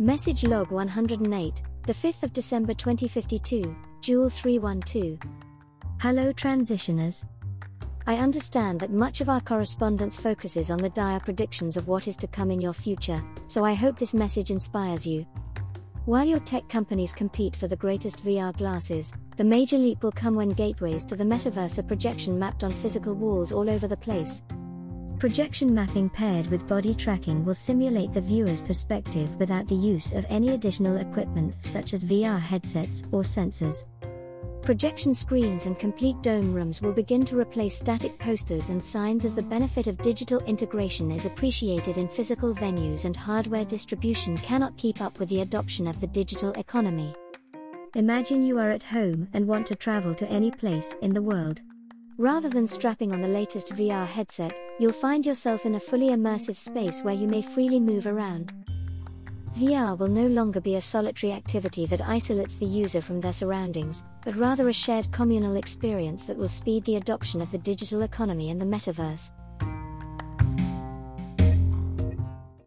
Message log 108, the 5th of December 2052, JEWL 312. Hello transitioners. I understand that much of our correspondence focuses on the dire predictions of what is to come in your future, so I hope this message inspires you. While your tech companies compete for the greatest VR glasses, the major leap will come when gateways to the metaverse are projection mapped on physical walls all over the place. Projection mapping paired with body tracking will simulate the viewer's perspective without the use of any additional equipment such as VR headsets or sensors. Projection screens and complete dome rooms will begin to replace static posters and signs as the benefit of digital integration is appreciated in physical venues and hardware distribution cannot keep up with the adoption of the digital economy. Imagine you are at home and want to travel to any place in the world. Rather than strapping on the latest VR headset, you'll find yourself in a fully immersive space where you may freely move around. VR will no longer be a solitary activity that isolates the user from their surroundings, but rather a shared communal experience that will speed the adoption of the digital economy and the metaverse.